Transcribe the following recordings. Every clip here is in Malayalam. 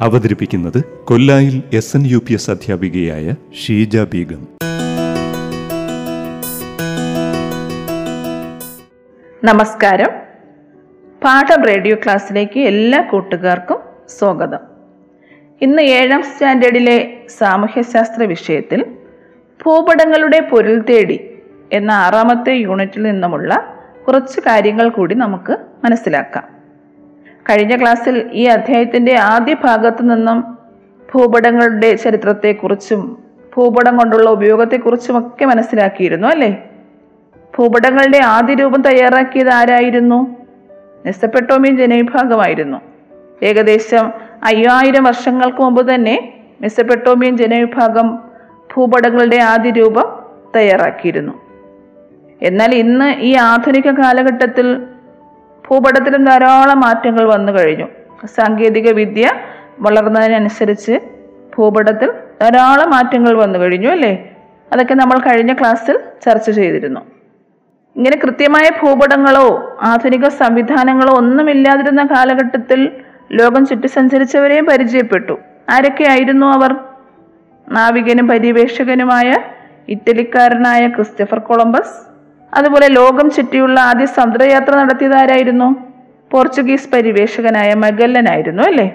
അവതരിപ്പിക്കുന്നത് കൊല്ലായിൽ S N U P S അധ്യാപികയായ ഷീജ ബീഗം. നമസ്കാരം. പാഠം റേഡിയോ ക്ലാസ്സിലേക്ക് എല്ലാ കൂട്ടുകാർക്കും സ്വാഗതം. ഇന്ന് ഏഴാം സ്റ്റാൻഡേർഡിലെ സാമൂഹ്യശാസ്ത്ര വിഷയത്തിൽ ഭൂപടങ്ങളുടെ പൊരുൾ തേടി എന്ന ആറാമത്തെ യൂണിറ്റിൽ നിന്നുമുള്ള കുറച്ച് കാര്യങ്ങൾ കൂടി നമുക്ക് മനസ്സിലാക്കാം. കഴിഞ്ഞ ക്ലാസ്സിൽ ഈ അധ്യായത്തിന്റെ ആദ്യ ഭാഗത്തു നിന്നും ഭൂപടങ്ങളുടെ ചരിത്രത്തെക്കുറിച്ചും ഭൂപടം കൊണ്ടുള്ള ഉപയോഗത്തെക്കുറിച്ചും ഒക്കെ മനസ്സിലാക്കിയിരുന്നു അല്ലേ? ഭൂപടങ്ങളുടെ ആദ്യ രൂപം തയ്യാറാക്കിയത് ആരായിരുന്നു? മെസ്സപ്പെട്ടോമിയൻ ജനവിഭാഗമായിരുന്നു. ഏകദേശം അയ്യായിരം വർഷങ്ങൾക്ക് മുമ്പ് തന്നെ മെസ്സപ്പെട്ടോമിയൻ ജനവിഭാഗം ഭൂപടങ്ങളുടെ ആദ്യ രൂപം തയ്യാറാക്കിയിരുന്നു. എന്നാൽ ഇന്ന് ഈ ആധുനിക കാലഘട്ടത്തിൽ ഭൂപടത്തിലും ധാരാളം മാറ്റങ്ങൾ വന്നു കഴിഞ്ഞു. സാങ്കേതിക വിദ്യ വളർന്നതിനനുസരിച്ച് ഭൂപടത്തിൽ ധാരാളം മാറ്റങ്ങൾ വന്നു കഴിഞ്ഞു അല്ലേ? അതൊക്കെ നമ്മൾ കഴിഞ്ഞ ക്ലാസ്സിൽ ചർച്ച ചെയ്തിരുന്നു. ഇങ്ങനെ കൃത്യമായ ഭൂപടങ്ങളോ ആധുനിക സംവിധാനങ്ങളോ ഒന്നുമില്ലാതിരുന്ന കാലഘട്ടത്തിൽ ലോകം ചുറ്റി സഞ്ചരിച്ചവരെയും പരിചയപ്പെട്ടു ആരൊക്കെയായിരുന്നു അവർ? നാവികനും പര്യവേക്ഷകനുമായ ഇറ്റലിക്കാരനായ ക്രിസ്റ്റഫർ കൊളംബസ് അതുപോലെ ലോകം ചുറ്റിയുള്ള ആദ്യ സമുദ്രയാത്ര നടത്തിയതാരായിരുന്നു പോർച്ചുഗീസ് പരിവേഷകനായ മഗല്ലനായിരുന്നു അല്ലേ?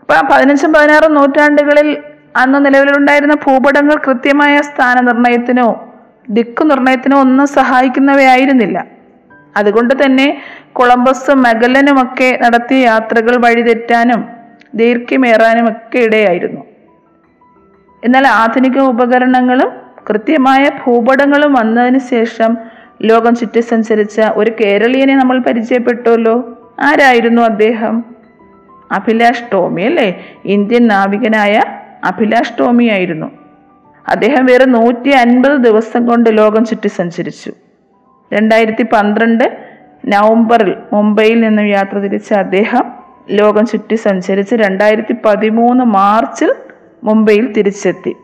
അപ്പൊ പതിനഞ്ചും പതിനാറും നൂറ്റാണ്ടുകളിൽ അന്ന് നിലവിലുണ്ടായിരുന്ന ഭൂപടങ്ങൾ കൃത്യമായ സ്ഥാനനിർണയത്തിനോ ദിക്കു നിർണയത്തിനോ ഒന്നും സഹായിക്കുന്നവയായിരുന്നില്ല. അതുകൊണ്ട് തന്നെ കൊളംബസും മഗല്ലനുമൊക്കെ നടത്തിയ യാത്രകൾ വഴിതെറ്റാനും ദീർഘ്യമേറാനും ഒക്കെ ഇടയായിരുന്നു. എന്നാൽ ആധുനിക ഉപകരണങ്ങളും കൃത്യമായ ഭൂപടങ്ങളും വന്നതിന് ശേഷം ലോകം ചുറ്റി സഞ്ചരിച്ച ഒരു കേരളീയനെ നമ്മൾ പരിചയപ്പെട്ടല്ലോ. ആരായിരുന്നു അദ്ദേഹം? അഭിലാഷ് ടോമി അല്ലേ? ഇന്ത്യൻ നാവികനായ അഭിലാഷ് ടോമി ആയിരുന്നു. അദ്ദേഹം വേറെ നൂറ്റി അൻപത് ദിവസം കൊണ്ട് ലോകം ചുറ്റി സഞ്ചരിച്ചു രണ്ടായിരത്തി പന്ത്രണ്ട് നവംബറിൽ മുംബൈയിൽ നിന്നും യാത്ര തിരിച്ച അദ്ദേഹം ലോകം ചുറ്റി സഞ്ചരിച്ച് രണ്ടായിരത്തി പതിമൂന്ന് മാർച്ചിൽ മുംബൈയിൽ തിരിച്ചെത്തി.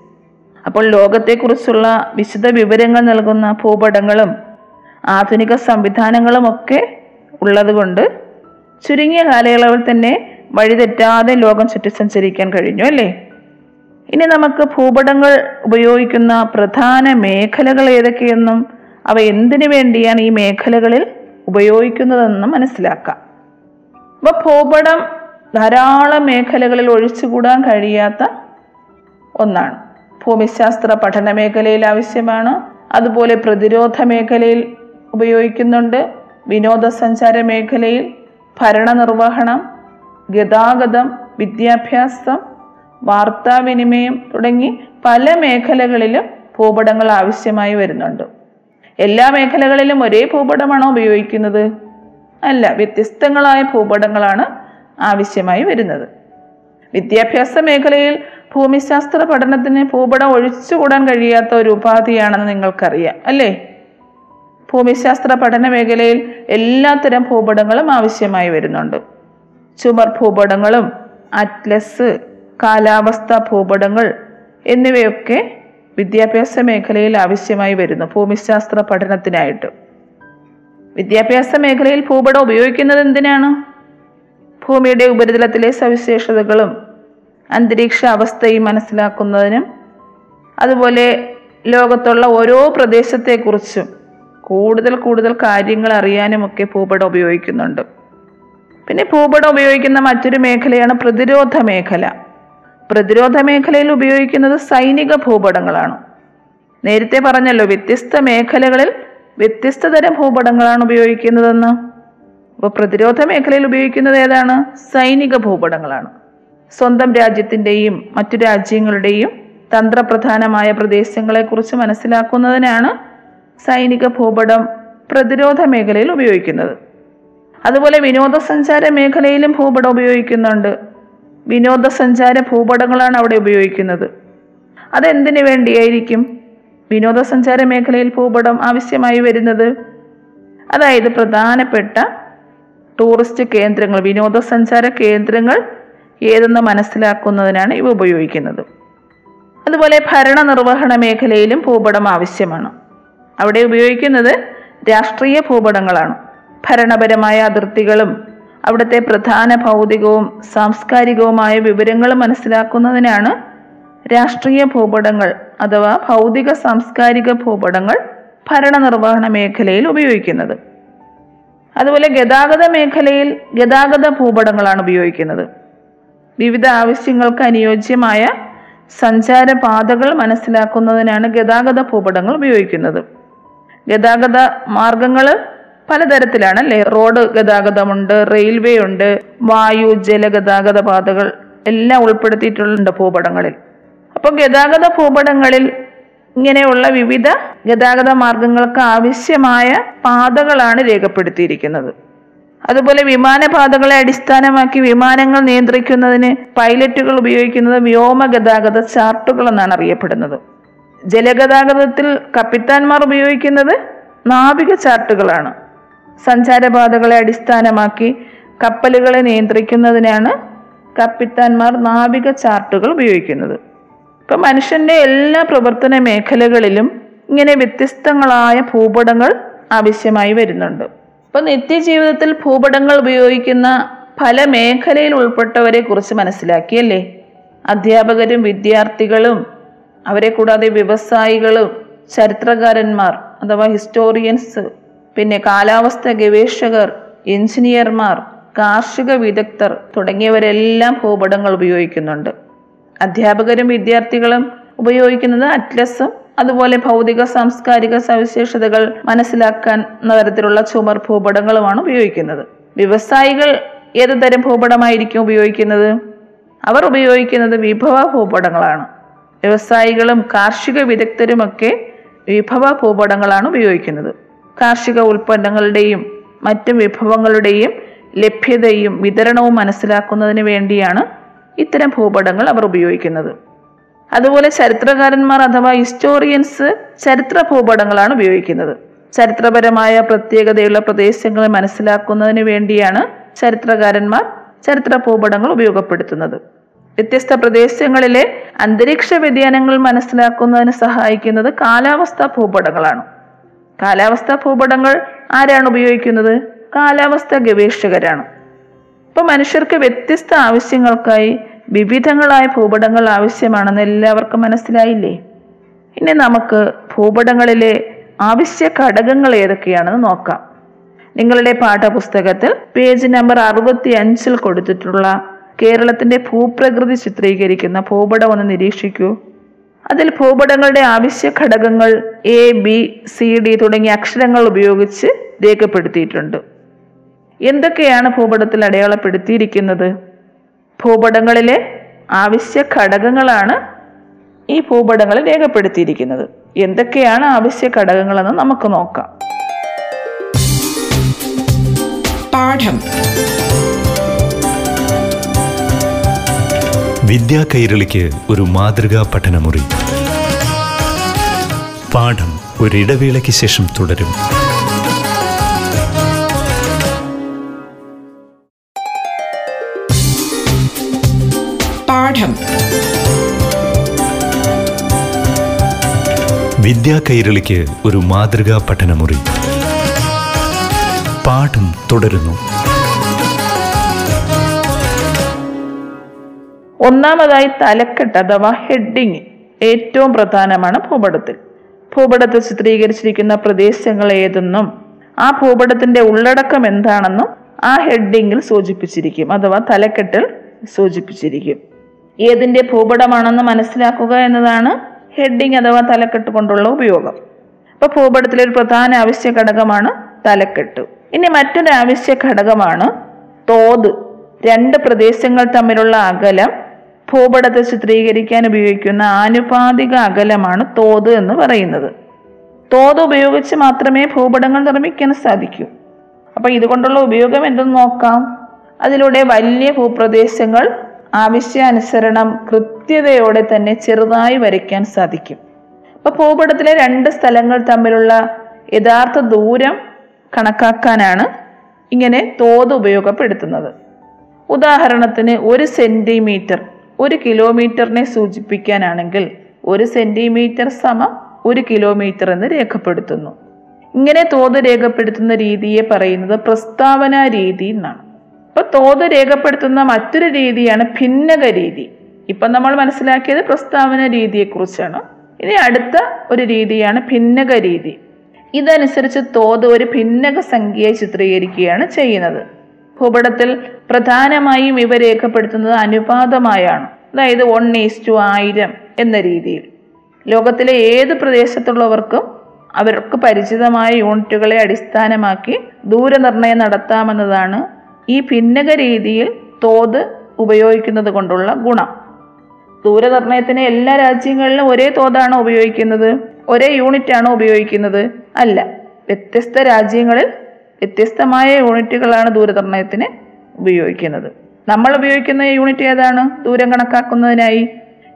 അപ്പോൾ ലോകത്തെക്കുറിച്ചുള്ള വിശദ വിവരങ്ങൾ നൽകുന്ന ഭൂപടങ്ങളും ആധുനിക സംവിധാനങ്ങളും ഒക്കെ ഉള്ളതുകൊണ്ട് ചുരുങ്ങിയ കാലയളവിൽ തന്നെ വഴിതെറ്റാതെ ലോകം ചുറ്റി സഞ്ചരിക്കാൻ കഴിഞ്ഞു അല്ലേ? ഇനി നമുക്ക് ഭൂപടങ്ങൾ ഉപയോഗിക്കുന്ന പ്രധാന മേഖലകൾ ഏതൊക്കെയെന്നും അവ എന്തിനു വേണ്ടിയാണ് ഈ മേഖലകളിൽ ഉപയോഗിക്കുന്നതെന്നും മനസ്സിലാക്കാം. അപ്പൊ ഭൂപടം ധാരാളം മേഖലകളിൽ ഒഴിച്ചുകൂടാൻ കഴിയാത്ത ഒന്നാണ്. ഭൂമിശാസ്ത്ര പഠന മേഖലയിൽ ആവശ്യമാണ്. അതുപോലെ പ്രതിരോധ മേഖലയിൽ ഉപയോഗിക്കുന്നുണ്ട്. വിനോദസഞ്ചാര മേഖലയിൽ ഭരണനിർവഹണം ഗതാഗതം വിദ്യാഭ്യാസം വാർത്താവിനിമയം തുടങ്ങി പല മേഖലകളിലും ഭൂപടങ്ങൾ ആവശ്യമായി വരുന്നുണ്ട്. എല്ലാ മേഖലകളിലും ഒരേ ഭൂപടമാണോ ഉപയോഗിക്കുന്നത്? അല്ല വ്യത്യസ്തങ്ങളായ ഭൂപടങ്ങളാണ് ആവശ്യമായി വരുന്നത്. വിദ്യാഭ്യാസ മേഖലയിൽ ഭൂമിശാസ്ത്ര പഠനത്തിന് ഭൂപടം ഒഴിച്ചുകൂടാൻ കഴിയാത്ത ഒരു ഉപാധിയാണെന്ന് നിങ്ങൾക്കറിയാം അല്ലേ? ഭൂമിശാസ്ത്ര പഠന മേഖലയിൽ എല്ലാത്തരം ഭൂപടങ്ങളും ആവശ്യമായി വരുന്നുണ്ട്. ചുമർ ഭൂപടങ്ങളും അറ്റ്ലസ് കാലാവസ്ഥ ഭൂപടങ്ങൾ എന്നിവയൊക്കെ വിദ്യാഭ്യാസ മേഖലയിൽ ആവശ്യമായി വരുന്നു ഭൂമിശാസ്ത്ര പഠനത്തിനായിട്ട്. വിദ്യാഭ്യാസ മേഖലയിൽ ഭൂപടം ഉപയോഗിക്കുന്നത് എന്തിനാണ്? ഭൂമിയുടെ ഉപരിതലത്തിലെ സവിശേഷതകളും അന്തരീക്ഷ അവസ്ഥയും മനസ്സിലാക്കുന്നതിനും അതുപോലെ ലോകത്തുള്ള ഓരോ പ്രദേശത്തെക്കുറിച്ചും കൂടുതൽ കൂടുതൽ കാര്യങ്ങൾ അറിയാനുമൊക്കെ ഭൂപടം ഉപയോഗിക്കുന്നുണ്ട്. പിന്നെ ഭൂപടം ഉപയോഗിക്കുന്ന മറ്റൊരു മേഖലയാണ് പ്രതിരോധ മേഖല. പ്രതിരോധ മേഖലയിൽ ഉപയോഗിക്കുന്നത് സൈനിക ഭൂപടങ്ങളാണ്. നേരത്തെ പറഞ്ഞല്ലോ വ്യത്യസ്ത മേഖലകളിൽ വ്യത്യസ്ത തരം ഭൂപടങ്ങളാണ് ഉപയോഗിക്കുന്നതെന്ന്. അപ്പോൾ പ്രതിരോധ മേഖലയിൽ ഉപയോഗിക്കുന്നത് ഏതാണ്? സൈനിക ഭൂപടങ്ങളാണ്. സ്വന്തം രാജ്യത്തിന്റെയും മറ്റു രാജ്യങ്ങളുടെയും തന്ത്രപ്രധാനമായ പ്രദേശങ്ങളെക്കുറിച്ച് മനസ്സിലാക്കുന്നതിനാണ് സൈനിക ഭൂപടം പ്രതിരോധ മേഖലയിൽ ഉപയോഗിക്കുന്നത്. അതുപോലെ വിനോദസഞ്ചാര മേഖലയിലും ഭൂപടം ഉപയോഗിക്കുന്നുണ്ട്. വിനോദസഞ്ചാര ഭൂപടങ്ങളാണ് അവിടെ ഉപയോഗിക്കുന്നത്. അതെന്തിനു വേണ്ടിയായിരിക്കും? വിനോദസഞ്ചാര മേഖലയിൽ ഭൂപടം ആവശ്യമായി വരുന്നത്? അതായത് പ്രധാനപ്പെട്ട ടൂറിസ്റ്റ് കേന്ദ്രങ്ങൾ വിനോദസഞ്ചാര കേന്ദ്രങ്ങൾ ഏതെന്ന് മനസ്സിലാക്കുന്നതിനാണ് ഇവ ഉപയോഗിക്കുന്നത്. അതുപോലെ ഭരണ നിർവഹണ മേഖലയിലും ഭൂപടം ആവശ്യമാണ്. അവിടെ ഉപയോഗിക്കുന്നത് രാഷ്ട്രീയ ഭൂപടങ്ങളാണ്. ഭരണപരമായ അതിർത്തികളും അവിടുത്തെ പ്രധാന ഭൗതികവും സാംസ്കാരികവുമായ വിവരങ്ങൾ മനസ്സിലാക്കുന്നതിനാണ് രാഷ്ട്രീയ ഭൂപടങ്ങൾ അഥവാ ഭൗതിക സാംസ്കാരിക ഭൂപടങ്ങൾ ഭരണനിർവഹണ മേഖലയിൽ ഉപയോഗിക്കുന്നത്. അതുപോലെ ഗതാഗത മേഖലയിൽ ഗതാഗത ഭൂപടങ്ങളാണ് ഉപയോഗിക്കുന്നത്. വിവിധ ആവശ്യങ്ങൾക്ക് അനുയോജ്യമായ സഞ്ചാരപാതകൾ മനസ്സിലാക്കുന്നതിനാണ് ഗതാഗത ഭൂപടങ്ങൾ ഉപയോഗിക്കുന്നത്. ഗതാഗത മാർഗങ്ങൾ പലതരത്തിലാണ് അല്ലേ റോഡ് ഗതാഗതമുണ്ട് റെയിൽവേ ഉണ്ട് വായു ജല ഗതാഗത പാതകൾ എല്ലാം ഉൾപ്പെടുത്തിയിട്ടുണ്ട് ഭൂപടങ്ങളിൽ. അപ്പോൾ ഗതാഗത ഭൂപടങ്ങളിൽ ഇങ്ങനെയുള്ള വിവിധ ഗതാഗത മാർഗങ്ങൾക്ക് ആവശ്യമായ പാതകളാണ് രേഖപ്പെടുത്തിയിരിക്കുന്നത്. അതുപോലെ വിമാനപാതകളെ അടിസ്ഥാനമാക്കി വിമാനങ്ങൾ നിയന്ത്രിക്കുന്നതിന് പൈലറ്റുകൾ ഉപയോഗിക്കുന്നത് വ്യോമ ഗതാഗത ചാർട്ടുകൾ എന്നാണ് അറിയപ്പെടുന്നത്. ജലഗതാഗതത്തിൽ കപ്പിത്താന്മാർ ഉപയോഗിക്കുന്നത് നാവിക ചാർട്ടുകളാണ്. സഞ്ചാരപാതകളെ അടിസ്ഥാനമാക്കി കപ്പലുകളെ നിയന്ത്രിക്കുന്നതിനാണ് കപ്പിത്താന്മാർ നാവിക ചാർട്ടുകൾ ഉപയോഗിക്കുന്നത്. ഇപ്പൊ മനുഷ്യന്റെ എല്ലാ പ്രവർത്തന മേഖലകളിലും ഇങ്ങനെ വ്യത്യസ്തങ്ങളായ ഭൂപടങ്ങൾ ആവശ്യമായി വരുന്നുണ്ട്. ഇപ്പൊ നിത്യജീവിതത്തിൽ ഭൂപടങ്ങൾ ഉപയോഗിക്കുന്ന പല മേഖലയിൽ ഉൾപ്പെട്ടവരെ കുറിച്ച് മനസ്സിലാക്കിയല്ലേ? അധ്യാപകരും വിദ്യാർത്ഥികളും അവരെ കൂടാതെ വ്യവസായികളും ചരിത്രകാരന്മാർ അഥവാ ഹിസ്റ്റോറിയൻസ് പിന്നെ കാലാവസ്ഥ ഗവേഷകർ എഞ്ചിനീയർമാർ കാർഷിക വിദഗ്ധർ തുടങ്ങിയവരെല്ലാം ഭൂപടങ്ങൾ ഉപയോഗിക്കുന്നുണ്ട്. അധ്യാപകരും വിദ്യാർത്ഥികളും ഉപയോഗിക്കുന്നത് അറ്റ്ലസും അതുപോലെ ഭൗതിക സാംസ്കാരിക സവിശേഷതകൾ മനസ്സിലാക്കാൻ തരത്തിലുള്ള ചുമർ ഭൂപടങ്ങളുമാണ് ഉപയോഗിക്കുന്നത്. വ്യവസായികൾ ഏത് തരം ഭൂപടമായിരിക്കും ഉപയോഗിക്കുന്നത്? അവർ ഉപയോഗിക്കുന്നത് വിഭവ ഭൂപടങ്ങളാണ്. വ്യവസായികളും കാർഷിക വിദഗ്ധരുമൊക്കെ വിഭവ ഭൂപടങ്ങളാണ് ഉപയോഗിക്കുന്നത്. കാർഷിക ഉൽപ്പന്നങ്ങളുടെയും മറ്റ് വിഭവങ്ങളുടെയും ലഭ്യതയും വിതരണവും മനസ്സിലാക്കുന്നതിന് വേണ്ടിയാണ് ഇത്തരം ഭൂപടങ്ങൾ അവർ ഉപയോഗിക്കുന്നത്. അതുപോലെ ചരിത്രകാരന്മാർ അഥവാ ഹിസ്റ്റോറിയൻസ് ചരിത്ര ഭൂപടങ്ങളാണ് ഉപയോഗിക്കുന്നത്. ചരിത്രപരമായ പ്രത്യേകതയുള്ള പ്രദേശങ്ങളെ മനസ്സിലാക്കുന്നതിന് വേണ്ടിയാണ് ചരിത്രകാരന്മാർ ചരിത്ര ഭൂപടങ്ങൾ ഉപയോഗപ്പെടുത്തുന്നത്. വ്യത്യസ്ത പ്രദേശങ്ങളിലെ അന്തരീക്ഷ വ്യതിയാനങ്ങൾ മനസ്സിലാക്കുന്നതിന് സഹായിക്കുന്നത് കാലാവസ്ഥാ ഭൂപടങ്ങളാണ്. കാലാവസ്ഥാ ഭൂപടങ്ങൾ ആരാണ് ഉപയോഗിക്കുന്നത്? കാലാവസ്ഥാ ഗവേഷകരാണ്. ഇപ്പൊ മനുഷ്യർക്ക് വ്യത്യസ്ത ആവശ്യങ്ങൾക്കായി വിവിധങ്ങളായ ഭൂപടങ്ങൾ ആവശ്യമാണെന്ന് എല്ലാവർക്കും മനസ്സിലായില്ലേ? ഇനി നമുക്ക് ഭൂപടങ്ങളിലെ ആവശ്യ ഘടകങ്ങൾ ഏതൊക്കെയാണെന്ന് നോക്കാം. നിങ്ങളുടെ പാഠപുസ്തകത്തിൽ പേജ് നമ്പർ അറുപത്തി അഞ്ചിൽ കൊടുത്തിട്ടുള്ള കേരളത്തിന്റെ ഭൂപ്രകൃതി ചിത്രീകരിക്കുന്ന ഭൂപടം ഒന്ന് നിരീക്ഷിക്കൂ. അതിൽ ഭൂപടങ്ങളുടെ ആവശ്യ ഘടകങ്ങൾ എ ബി സി ഡി തുടങ്ങിയ അക്ഷരങ്ങൾ ഉപയോഗിച്ച് രേഖപ്പെടുത്തിയിട്ടുണ്ട്. എന്തൊക്കെയാണ് ഭൂപടത്തിൽ അടയാളപ്പെടുത്തിയിരിക്കുന്നത്? ഭൂപടങ്ങളിലെ ആവശ്യ ഘടകങ്ങളാണ് ഈ ഭൂപടങ്ങളിൽ രേഖപ്പെടുത്തിയിരിക്കുന്നത്. എന്തൊക്കെയാണ് ആവശ്യ ഘടകങ്ങളെന്ന് നമുക്ക് നോക്കാം. പാഠം. വിദ്യാ കൈരളിക്ക് ഒരു മാതൃകാ പഠനമുറി. പാഠം ഒരിടവേളയ്ക്ക് ശേഷം തുടരും. പാഠം. വിദ്യാ കൈരളിക്ക് ഒരു മാതൃകാ പഠനമുറി. പാഠം തുടരുന്നു. ഒന്നാമതായി തലക്കെട്ട് അഥവാ ഹെഡിങ് ഏറ്റവും പ്രധാനമാണ് ഭൂപടത്തിൽ. ഭൂപടത്തിൽ ചിത്രീകരിച്ചിരിക്കുന്ന പ്രദേശങ്ങൾ ഏതെന്നും ആ ഭൂപടത്തിന്റെ ഉള്ളടക്കം എന്താണെന്നും ആ ഹെഡിങ്ങിൽ സൂചിപ്പിച്ചിരിക്കും അഥവാ തലക്കെട്ടിൽ സൂചിപ്പിച്ചിരിക്കും. ഏതിന്റെ ഭൂപടമാണെന്ന് മനസ്സിലാക്കുക എന്നതാണ് ഹെഡിങ് അഥവാ തലക്കെട്ട് കൊണ്ടുള്ള ഉപയോഗം. അപ്പൊ ഭൂപടത്തിലെ ഒരു പ്രധാന ആവശ്യ ഘടകമാണ് തലക്കെട്ട്. ഇനി മറ്റൊരു ആവശ്യ ഘടകമാണ് തോത്. രണ്ട് പ്രദേശങ്ങൾ തമ്മിലുള്ള അകലം ഭൂപടത്തെ ചിത്രീകരിക്കാൻ ഉപയോഗിക്കുന്ന ആനുപാതിക അകലമാണ് തോത് എന്ന് പറയുന്നത്. തോത് ഉപയോഗിച്ച് മാത്രമേ ഭൂപടങ്ങൾ നിർമ്മിക്കാൻ സാധിക്കൂ. അപ്പൊ ഇതുകൊണ്ടുള്ള ഉപയോഗം എന്തെന്ന് നോക്കാം. അതിലൂടെ വലിയ ഭൂപ്രദേശങ്ങൾ ആവശ്യാനുസരണം കൃത്യതയോടെ തന്നെ ചെറുതായി വരയ്ക്കാൻ സാധിക്കും. അപ്പൊ ഭൂപടത്തിലെ രണ്ട് സ്ഥലങ്ങൾ തമ്മിലുള്ള യഥാർത്ഥ ദൂരം കണക്കാക്കാനാണ് ഇങ്ങനെ തോത് ഉപയോഗപ്പെടുത്തുന്നത്. ഉദാഹരണത്തിന് ഒരു സെന്റിമീറ്റർ ഒരു കിലോമീറ്ററിനെ സൂചിപ്പിക്കാനാണെങ്കിൽ ഒരു സെന്റിമീറ്റർ സമം ഒരു കിലോമീറ്റർ എന്ന് രേഖപ്പെടുത്തുന്നു. ഇങ്ങനെ തോത് രേഖപ്പെടുത്തുന്ന രീതിയെ പറയുന്നത് പ്രസ്താവന രീതി എന്നാണ്. ഇപ്പൊ തോത് രേഖപ്പെടുത്തുന്ന മറ്റൊരു രീതിയാണ് ഭിന്നക രീതി ഇപ്പൊ നമ്മൾ മനസ്സിലാക്കിയത് പ്രസ്താവന രീതിയെക്കുറിച്ചാണ്. ഇനി അടുത്ത ഒരു രീതിയാണ് ഭിന്നക രീതി ഇതനുസരിച്ച് തോത് ഒരു ഭിന്നക സംഖ്യയെ ചിത്രീകരിക്കുകയാണ് ചെയ്യുന്നത്. ഭൂപടത്തിൽ പ്രധാനമായും ഇവ രേഖപ്പെടുത്തുന്നത് അനുപാതമായാണ്. അതായത് വൺ ഈസ് ടു ആയിരം എന്ന രീതിയിൽ. ലോകത്തിലെ ഏത് പ്രദേശത്തുള്ളവർക്കും അവർക്ക് പരിചിതമായ യൂണിറ്റുകളെ അടിസ്ഥാനമാക്കി ദൂരനിർണയം നടത്താമെന്നതാണ് ഈ ഭിന്നക രീതിയിൽ തോത് ഉപയോഗിക്കുന്നത് കൊണ്ടുള്ള ഗുണം. ദൂരനിർണയത്തിന് എല്ലാ രാജ്യങ്ങളിലും ഒരേ തോതാണോ ഉപയോഗിക്കുന്നത് ഒരേ യൂണിറ്റ് ആണോ ഉപയോഗിക്കുന്നത് അല്ല. വ്യത്യസ്ത രാജ്യങ്ങളിൽ വ്യത്യസ്തമായ യൂണിറ്റുകളാണ് ദൂരനിർണയത്തിന് ഉപയോഗിക്കുന്നത്. നമ്മൾ ഉപയോഗിക്കുന്ന യൂണിറ്റ് ഏതാണ്? ദൂരം കണക്കാക്കുന്നതിനായി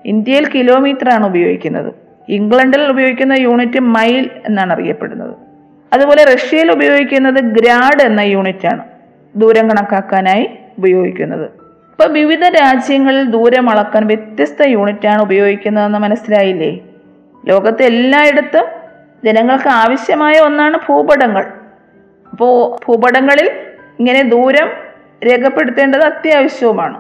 ഇന്ത്യയിൽ കിലോമീറ്റർ ആണ് ഉപയോഗിക്കുന്നത്. ഇംഗ്ലണ്ടിൽ ഉപയോഗിക്കുന്ന യൂണിറ്റ് മൈൽ എന്നാണ് അറിയപ്പെടുന്നത്. അതുപോലെ റഷ്യയിൽ ഉപയോഗിക്കുന്നത് ഗ്രാഡ് എന്ന യൂണിറ്റാണ്. ദൂരം കണക്കാക്കാനായി ഉപയോഗിക്കുന്നത്. ഇപ്പൊ വിവിധ രാജ്യങ്ങളിൽ ദൂരം അളക്കാൻ വ്യത്യസ്ത യൂണിറ്റാണ് ഉപയോഗിക്കുന്നതെന്ന് മനസ്സിലായില്ലേ? ലോകത്തെ എല്ലായിടത്തും ജനങ്ങൾക്ക് ആവശ്യമായ ഒന്നാണ് ഭൂപടങ്ങൾ. അപ്പോൾ ഭൂപടങ്ങളിൽ ഇങ്ങനെ ദൂരം രേഖപ്പെടുത്തേണ്ടത് അത്യാവശ്യവുമാണ്.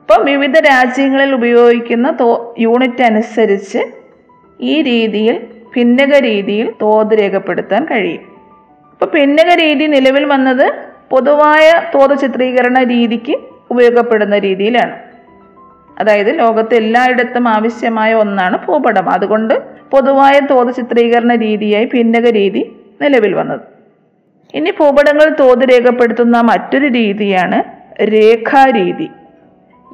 ഇപ്പൊ വിവിധ രാജ്യങ്ങളിൽ ഉപയോഗിക്കുന്ന തോ യൂണിറ്റ് അനുസരിച്ച് ഈ രീതിയിൽ ഭിന്നക രീതിയിൽ തോത് രേഖപ്പെടുത്താൻ കഴിയും. ഇപ്പൊ ഭിന്നക രീതി നിലവിൽ വന്നത് പൊതുവായ തോത് ചിത്രീകരണ രീതിക്ക് ഉപയോഗപ്പെടുന്ന രീതിയിലാണ്. അതായത് ലോകത്ത് എല്ലായിടത്തും ആവശ്യമായ ഒന്നാണ് ഭൂപടം. അതുകൊണ്ട് പൊതുവായ തോത് ചിത്രീകരണ രീതിയായി ഭിന്നക രീതി നിലവിൽ വന്നത്. ഇനി ഭൂപടങ്ങൾ തോത് രേഖപ്പെടുത്തുന്ന മറ്റൊരു രീതിയാണ് രേഖാരീതി.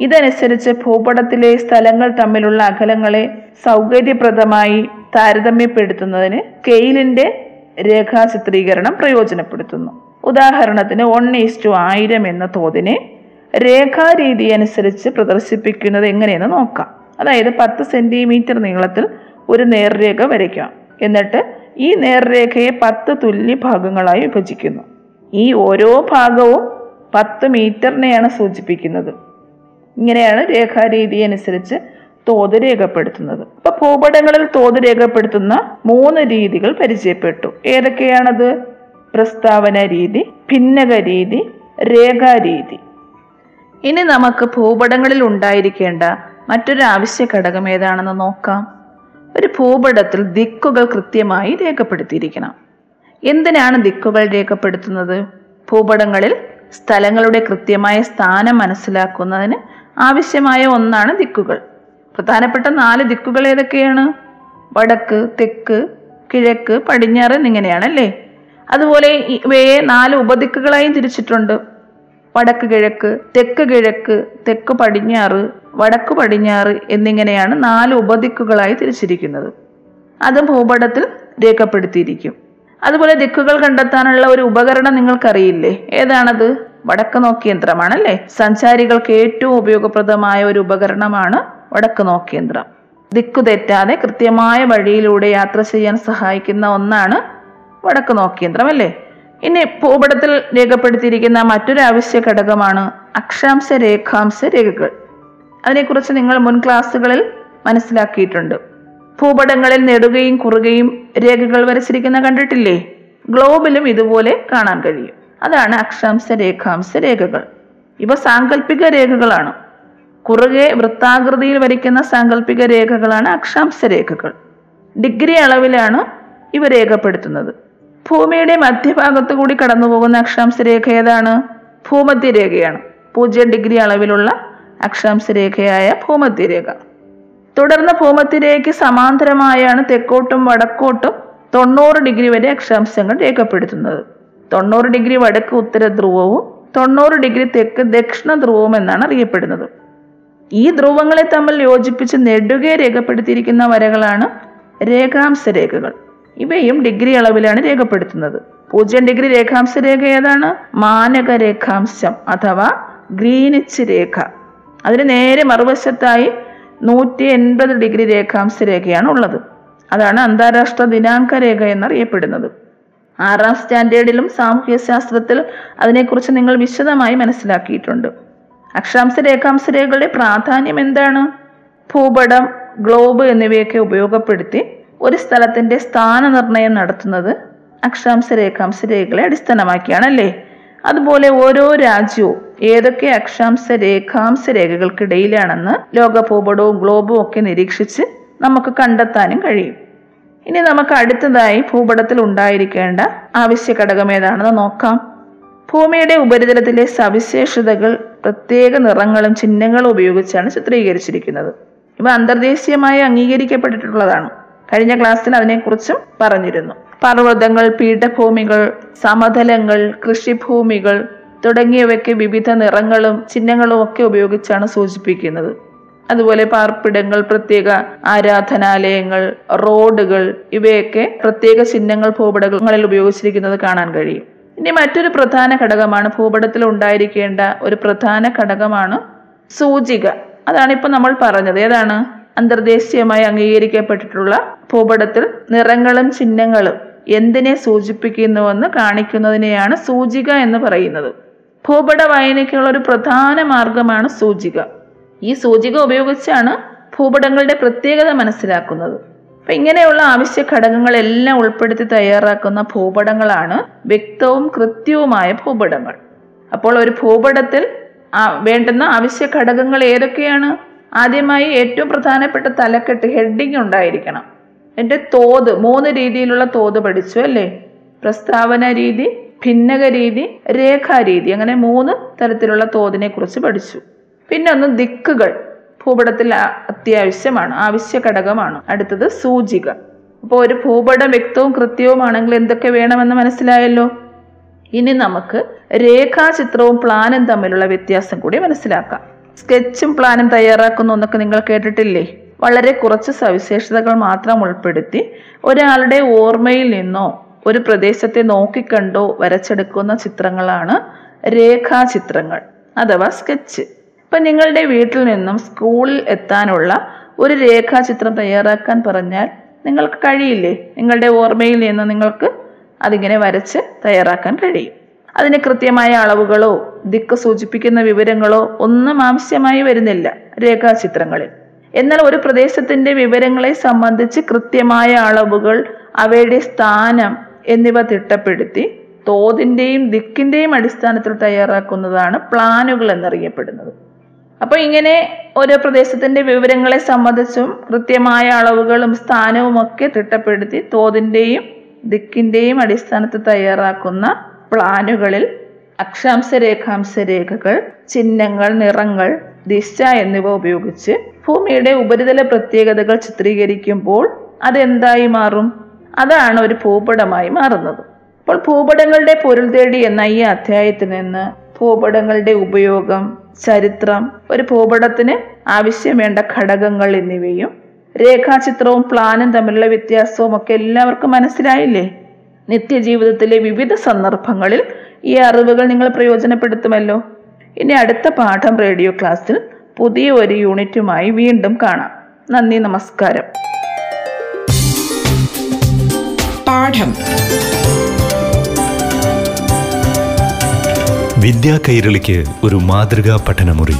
ഇതനുസരിച്ച് ഭൂപടത്തിലെ സ്ഥലങ്ങൾ തമ്മിലുള്ള അകലങ്ങളെ സൗകര്യപ്രദമായി താരതമ്യപ്പെടുത്തുന്നതിന് സ്കെയിലിന്റെ രേഖാ ചിത്രീകരണം പ്രയോജനപ്പെടുത്തുന്നു. ഉദാഹരണത്തിന് വൺ ഈസ് ടു ആയിരം എന്ന തോതിനെ രേഖാരീതി അനുസരിച്ച് പ്രദർശിപ്പിക്കുന്നത് എങ്ങനെയെന്ന് നോക്കാം. അതായത് പത്ത് സെന്റിമീറ്റർ നീളത്തിൽ ഒരു നേർരേഖ വരയ്ക്കാം എന്നിട്ട് ഈ നേർരേഖയെ പത്ത് തുല്യ ഭാഗങ്ങളായി വിഭജിക്കുന്നു. ഈ ഓരോ ഭാഗവും പത്ത് മീറ്ററിനെയാണ് സൂചിപ്പിക്കുന്നത്. ഇങ്ങനെയാണ് രേഖാരീതി അനുസരിച്ച് തോത് രേഖപ്പെടുത്തുന്നത്. അപ്പൊ ഭൂപടങ്ങളിൽ തോത് രേഖപ്പെടുത്തുന്ന മൂന്ന് രീതികൾ പരിചയപ്പെട്ടു. ഏതൊക്കെയാണത്? പ്രസ്താവന രീതി ഭിന്നക രീതി രേഖാരീതി ഇനി നമുക്ക് ഭൂപടങ്ങളിൽ ഉണ്ടായിരിക്കേണ്ട മറ്റൊരു ആവശ്യ ഘടകം ഏതാണെന്ന് നോക്കാം. ഒരു ഭൂപടത്തിൽ ദിക്കുകൾ കൃത്യമായി രേഖപ്പെടുത്തിയിരിക്കണം. എന്തിനാണ് ദിക്കുകൾ രേഖപ്പെടുത്തുന്നത്? ഭൂപടങ്ങളിൽ സ്ഥലങ്ങളുടെ കൃത്യമായ സ്ഥാനം മനസ്സിലാക്കുന്നതിന് ആവശ്യമായ ഒന്നാണ് ദിക്കുകൾ. പ്രധാനപ്പെട്ട നാല് ദിക്കുകൾ ഏതൊക്കെയാണ്? വടക്ക് തെക്ക് കിഴക്ക് പടിഞ്ഞാറ് എന്നിങ്ങനെയാണ് അല്ലേ അതുപോലെ ഇവയെ നാല് ഉപദിക്കുകളായും തിരിച്ചിട്ടുണ്ട്. വടക്ക് കിഴക്ക് തെക്ക് കിഴക്ക് തെക്ക് പടിഞ്ഞാറ് വടക്ക് പടിഞ്ഞാറ് എന്നിങ്ങനെയാണ് നാല് ഉപദിക്കുകളായി തിരിച്ചിരിക്കുന്നത്. അത് ഭൂപടത്തിൽ രേഖപ്പെടുത്തിയിരിക്കും. അതുപോലെ ദിക്കുകൾ കണ്ടെത്താനുള്ള ഒരു ഉപകരണം നിങ്ങൾക്കറിയില്ലേ? ഏതാണത്? വടക്ക് നോക്കിയന്ത്രമാണല്ലേ സഞ്ചാരികൾക്ക് ഏറ്റവും ഉപയോഗപ്രദമായ ഒരു ഉപകരണമാണ് വടക്ക് നോക്കിയന്ത്രം ദിക്കു തെറ്റാതെ കൃത്യമായ വഴിയിലൂടെ യാത്ര ചെയ്യാൻ സഹായിക്കുന്ന ഒന്നാണ് വടക്ക് നോക്കിയന്ത്രം അല്ലേ ഇനി ഭൂപടത്തിൽ രേഖപ്പെടുത്തിയിരിക്കുന്ന മറ്റൊരു ആവശ്യ ഘടകമാണ് അക്ഷാംശ രേഖാംശ രേഖകൾ. അതിനെക്കുറിച്ച് നിങ്ങൾ മുൻ ക്ലാസ്സുകളിൽ മനസ്സിലാക്കിയിട്ടുണ്ട്. ഭൂപടങ്ങളിൽ നെടുകയും കുറുകയും രേഖകൾ വരച്ചിരിക്കുന്ന കണ്ടിട്ടില്ലേ? ഗ്ലോബിലും ഇതുപോലെ കാണാൻ കഴിയും. അതാണ് അക്ഷാംശ രേഖാംശ രേഖകൾ. ഇവ സാങ്കല്പിക രേഖകളാണ്. കുറുകെ വൃത്താകൃതിയിൽ വരയ്ക്കുന്ന സാങ്കല്പിക രേഖകളാണ് അക്ഷാംശ രേഖകൾ. ഡിഗ്രി അളവിലാണ് ഇവ രേഖപ്പെടുത്തുന്നത്. ഭൂമിയുടെ മധ്യഭാഗത്തു കൂടി കടന്നുപോകുന്ന അക്ഷാംശ രേഖ ഏതാണ്? ഭൂമധ്യരേഖയാണ് പൂജ്യം ഡിഗ്രി അളവിലുള്ള അക്ഷാംശ രേഖയായ ഭൂമധ്യരേഖ തുടർന്ന് ഭൂമധ്യരേഖയ്ക്ക് സമാന്തരമായാണ് തെക്കോട്ടും വടക്കോട്ടും തൊണ്ണൂറ് ഡിഗ്രി വരെ അക്ഷാംശങ്ങൾ രേഖപ്പെടുത്തുന്നത്. തൊണ്ണൂറ് ഡിഗ്രി വടക്ക് ഉത്തര ധ്രുവവും തൊണ്ണൂറ് ഡിഗ്രി തെക്ക് ദക്ഷിണ ധ്രുവവും എന്നാണ് അറിയപ്പെടുന്നത്. ഈ ധ്രുവങ്ങളെ തമ്മിൽ യോജിപ്പിച്ച് നെടുകെ രേഖപ്പെടുത്തിയിരിക്കുന്ന വരകളാണ് രേഖാംശ രേഖകൾ. ഇവയും ഡിഗ്രി അളവിലാണ് രേഖപ്പെടുത്തുന്നത്. പൂജ്യം ഡിഗ്രി രേഖാംശ രേഖ ഏതാണ്? മാനക രേഖാംശം അഥവാ ഗ്രീനിച്ച് രേഖ. അതിന് നേരെ മറുവശത്തായി നൂറ്റി എൺപത് ഡിഗ്രി രേഖാംശ രേഖയാണ് ഉള്ളത്. അതാണ് അന്താരാഷ്ട്ര ദിനാങ്ക രേഖ എന്നറിയപ്പെടുന്നത്. ആറാം സ്റ്റാൻഡേർഡിലും സാമൂഹ്യ ശാസ്ത്രത്തിൽ അതിനെക്കുറിച്ച് നിങ്ങൾ വിശദമായി മനസ്സിലാക്കിയിട്ടുണ്ട്. അക്ഷാംശ രേഖാംശ രേഖകളുടെ പ്രാധാന്യം എന്താണ്? ഭൂപടം ഗ്ലോബ് എന്നിവയൊക്കെ ഉപയോഗപ്പെടുത്തി ഒരു സ്ഥലത്തിന്റെ സ്ഥാനനിർണയം നടത്തുന്നത് അക്ഷാംശ രേഖാംശ രേഖകളെ അടിസ്ഥാനമാക്കിയാണല്ലേ? അതുപോലെ ഓരോ രാജ്യവും ഏതൊക്കെ അക്ഷാംശ രേഖാംശ രേഖകൾക്കിടയിലാണെന്ന് ലോക ഭൂപടവും ഗ്ലോബും ഒക്കെ നിരീക്ഷിച്ച് നമുക്ക് കണ്ടെത്താനും കഴിയും. ഇനി നമുക്ക് അടുത്തതായി ഭൂപടത്തിൽ ഉണ്ടായിരിക്കേണ്ട ആവശ്യ ഘടകം ഏതാണെന്ന് നോക്കാം. ഭൂമിയുടെ ഉപരിതലത്തിലെ സവിശേഷതകൾ പ്രത്യേക നിറങ്ങളും ചിഹ്നങ്ങളും ഉപയോഗിച്ചാണ് ചിത്രീകരിച്ചിരിക്കുന്നത്. ഇവ അന്തർദേശീയമായി അംഗീകരിക്കപ്പെട്ടിട്ടുള്ളതാണ്. കഴിഞ്ഞ ക്ലാസ്സിൽ അതിനെക്കുറിച്ചും പറഞ്ഞിരുന്നു. പർവതങ്ങൾ പീഠഭൂമികൾ സമതലങ്ങൾ കൃഷിഭൂമികൾ തുടങ്ങിയവയ്ക്ക് വിവിധ നിറങ്ങളും ചിഹ്നങ്ങളും ഒക്കെ ഉപയോഗിച്ചാണ് സൂചിപ്പിക്കുന്നത്. അതുപോലെ പാർപ്പിടങ്ങൾ പ്രത്യേക ആരാധനാലയങ്ങൾ റോഡുകൾ ഇവയൊക്കെ പ്രത്യേക ചിഹ്നങ്ങൾ ഭൂപടങ്ങളിൽ ഉപയോഗിച്ചിരിക്കുന്നത് കാണാൻ കഴിയും. ഇനി മറ്റൊരു പ്രധാന ഘടകമാണ് ഭൂപടത്തിൽ ഉണ്ടായിരിക്കേണ്ട ഒരു പ്രധാന ഘടകമാണ് സൂചിക. അതാണ് ഇപ്പൊ നമ്മൾ പറഞ്ഞത്. ഏതാണ്? അന്തർദേശീയമായി അംഗീകരിക്കപ്പെട്ടിട്ടുള്ള ഭൂപടത്തിൽ നിറങ്ങളും ചിഹ്നങ്ങളും എന്തിനെ സൂചിപ്പിക്കുന്നുവെന്ന് കാണിക്കുന്നതിനെയാണ് സൂചിക എന്ന് പറയുന്നത്. ഭൂപട വായനയ്ക്കുള്ള ഒരു പ്രധാന മാർഗമാണ് സൂചിക. ഈ സൂചിക ഉപയോഗിച്ചാണ് ഭൂപടങ്ങളുടെ പ്രത്യേകത മനസ്സിലാക്കുന്നത്. അപ്പൊ ഇങ്ങനെയുള്ള ആവശ്യ ഘടകങ്ങളെല്ലാം ഉൾപ്പെടുത്തി തയ്യാറാക്കുന്ന ഭൂപടങ്ങളാണ് വ്യക്തവും കൃത്യവുമായ ഭൂപടങ്ങൾ. അപ്പോൾ ഒരു ഭൂപടത്തിൽ വേണ്ടുന്ന ആവശ്യ ഘടകങ്ങൾ ഏതൊക്കെയാണ്? ആദ്യമായി ഏറ്റവും പ്രധാനപ്പെട്ട തലക്കെട്ട് ഹെഡിങ് ഉണ്ടായിരിക്കണം. എന്റെ തോത് മൂന്ന് രീതിയിലുള്ള തോത് പഠിച്ചു അല്ലേ? പ്രസ്താവന രീതി ഭിന്നക രീതി രേഖാരീതി അങ്ങനെ മൂന്ന് തരത്തിലുള്ള തോതിനെ കുറിച്ച് പഠിച്ചു. പിന്നെ ഒന്ന് ദിക്കുകൾ. ഭൂപടത്തിൽ അത്യാവശ്യമാണ് ആവശ്യ ഘടകമാണ്. അടുത്തത് സൂചിക. അപ്പോൾ ഒരു ഭൂപടം വ്യക്തവും കൃത്യവുമാണെങ്കിൽ എന്തൊക്കെ വേണമെന്ന് മനസ്സിലായല്ലോ? ഇനി നമുക്ക് രേഖാചിത്രവും പ്ലാനും തമ്മിലുള്ള വ്യത്യാസം കൂടി മനസ്സിലാക്കാം. സ്കെച്ചും പ്ലാനും തയ്യാറാക്കുന്നു എന്നൊക്കെ നിങ്ങൾ കേട്ടിട്ടില്ലേ? വളരെ കുറച്ച് സവിശേഷതകൾ മാത്രം ഉൾപ്പെടുത്തി ഒരാളുടെ ഓർമ്മയിൽ നിന്നോ ഒരു പ്രദേശത്തെ നോക്കിക്കണ്ടോ വരച്ചെടുക്കുന്ന ചിത്രങ്ങളാണ് രേഖാചിത്രങ്ങൾ അഥവാ സ്കെച്ച്. ഇപ്പം നിങ്ങളുടെ വീട്ടിൽ നിന്നും സ്കൂളിൽ എത്താനുള്ള ഒരു രേഖാചിത്രം തയ്യാറാക്കാൻ പറഞ്ഞാൽ നിങ്ങൾക്ക് കഴിയില്ലേ? നിങ്ങളുടെ ഓർമ്മയിൽ നിന്ന് നിങ്ങൾക്ക് അതിങ്ങനെ വരച്ച് തയ്യാറാക്കാൻ കഴിയും. അതിന് കൃത്യമായ അളവുകളോ ദിക്ക് സൂചിപ്പിക്കുന്ന വിവരങ്ങളോ ഒന്നും ആവശ്യമായി വരുന്നില്ല രേഖാചിത്രങ്ങളിൽ. എന്നാൽ ഒരു പ്രദേശത്തിന്റെ വിവരങ്ങളെ സംബന്ധിച്ച് കൃത്യമായ അളവുകൾ അവയുടെ സ്ഥാനം എന്നിവ തിട്ടപ്പെടുത്തി തോതിന്റെയും ദിക്കിന്റെയും അടിസ്ഥാനത്തിൽ തയ്യാറാക്കുന്നതാണ് പ്ലാനുകൾ എന്നറിയപ്പെടുന്നത്. അപ്പോൾ ഇങ്ങനെ ഓരോ പ്രദേശത്തിന്റെ വിവരങ്ങളെ സംബന്ധിച്ചും കൃത്യമായ അളവുകളും സ്ഥാനവും ഒക്കെ തിട്ടപ്പെടുത്തി തോതിന്റെയും ദിക്കിന്റെയും അടിസ്ഥാനത്തിൽ തയ്യാറാക്കുന്ന പ്ലാനുകളിൽ അക്ഷാംശ രേഖാംശ രേഖകൾ ചിഹ്നങ്ങൾ നിറങ്ങൾ ദിശ എന്നിവ ഉപയോഗിച്ച് ഭൂമിയുടെ ഉപരിതല പ്രത്യേകതകൾ ചിത്രീകരിക്കുമ്പോൾ അതെന്തായി മാറും? അതാണ് ഒരു ഭൂപടമായി മാറുന്നത്. അപ്പോൾ ഭൂപടങ്ങളുടെ പൊരുൾ തേടി എന്ന ഈ അധ്യായത്തിൽ നിന്ന് ഭൂപടങ്ങളുടെ ഉപയോഗം ചരിത്രം ഒരു ഭൂപടത്തിന് ആവശ്യം വേണ്ട ഘടകങ്ങൾ എന്നിവയും രേഖാചിത്രവും പ്ലാനും തമ്മിലുള്ള വ്യത്യാസവും ഒക്കെ എല്ലാവർക്കും മനസ്സിലായില്ലേ? നിത്യജീവിതത്തിലെ വിവിധ സന്ദർഭങ്ങളിൽ ഈ അറിവുകൾ നിങ്ങൾ പ്രയോജനപ്പെടുത്തുമല്ലോ. ഇനി അടുത്ത പാഠം റേഡിയോ ക്ലാസ്സിൽ പുതിയ ഒരു യൂണിറ്റുമായി വീണ്ടും കാണാം. നന്ദി നമസ്കാരം. പാഠം. വിദ്യാ കൈരളിക്ക് ഒരു മാതൃകാ പഠനമുറി.